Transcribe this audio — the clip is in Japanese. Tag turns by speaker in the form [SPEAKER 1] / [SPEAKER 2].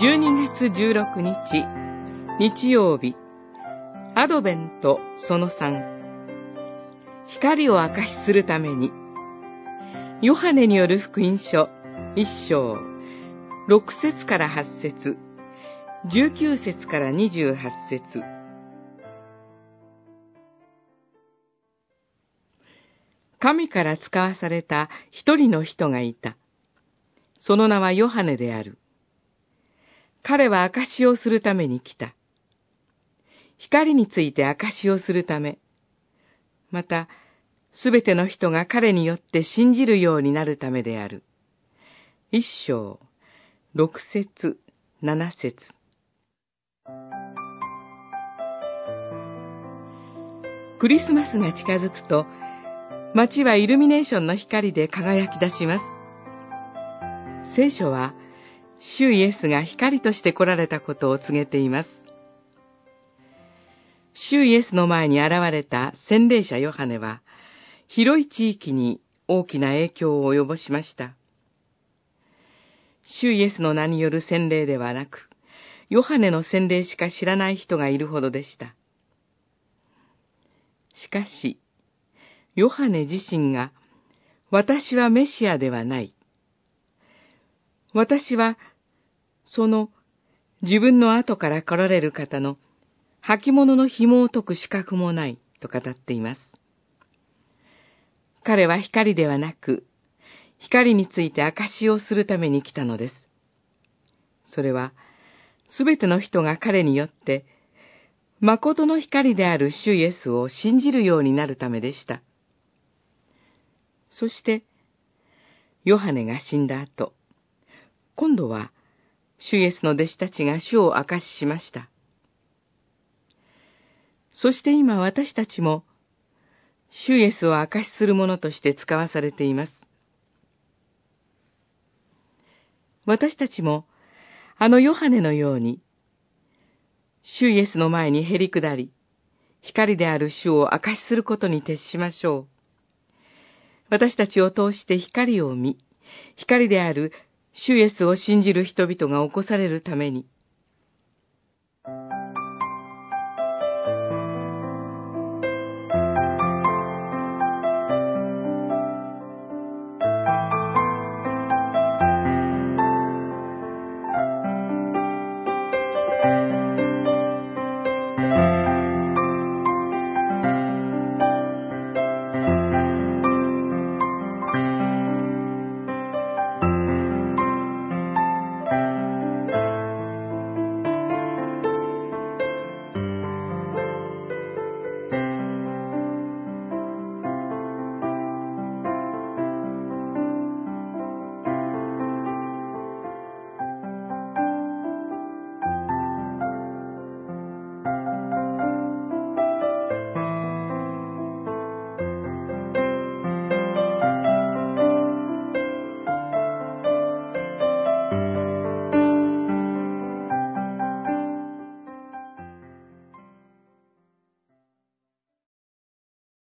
[SPEAKER 1] 12月16日、日曜日、アドベントその3、光を明かしするために、ヨハネによる福音書。一章、六節から八節、十九節から二十八節。神から使わされた一人の人がいた。その名はヨハネである。彼は証をするために来た。光について証をするため、また、すべての人が彼によって信じるようになるためである。一章、六節、七節。クリスマスが近づくと、街はイルミネーションの光で輝き出します。聖書は、主イエスが光として来られたことを告げています。主イエスの前に現れた洗礼者ヨハネは、広い地域に大きな影響を及ぼしました。主イエスの名による洗礼ではなく、ヨハネの洗礼しか知らない人がいるほどでした。しかし、ヨハネ自身が、私はメシアではない。私は、その自分の後から来られる方の履物の紐を解く資格もないと語っています。彼は光ではなく、光について証をするために来たのです。それは、すべての人が彼によって、誠の光である主イエスを信じるようになるためでした。そして、ヨハネが死んだ後、今度は、主イエスの弟子たちが主を証ししました。そして今私たちも、主イエスを証しするものとして使わされています。私たちも、あのヨハネのように、主イエスの前にへり下り、光である主を証しすることに徹しましょう。私たちを通して光を見、光である主イエスを信じる人々が起こされるために、